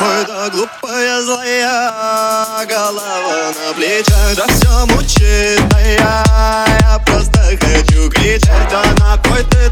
Какой-то глупая злая голова на плечах. Да все мучит, да я, я просто хочу кричать Да на кой ты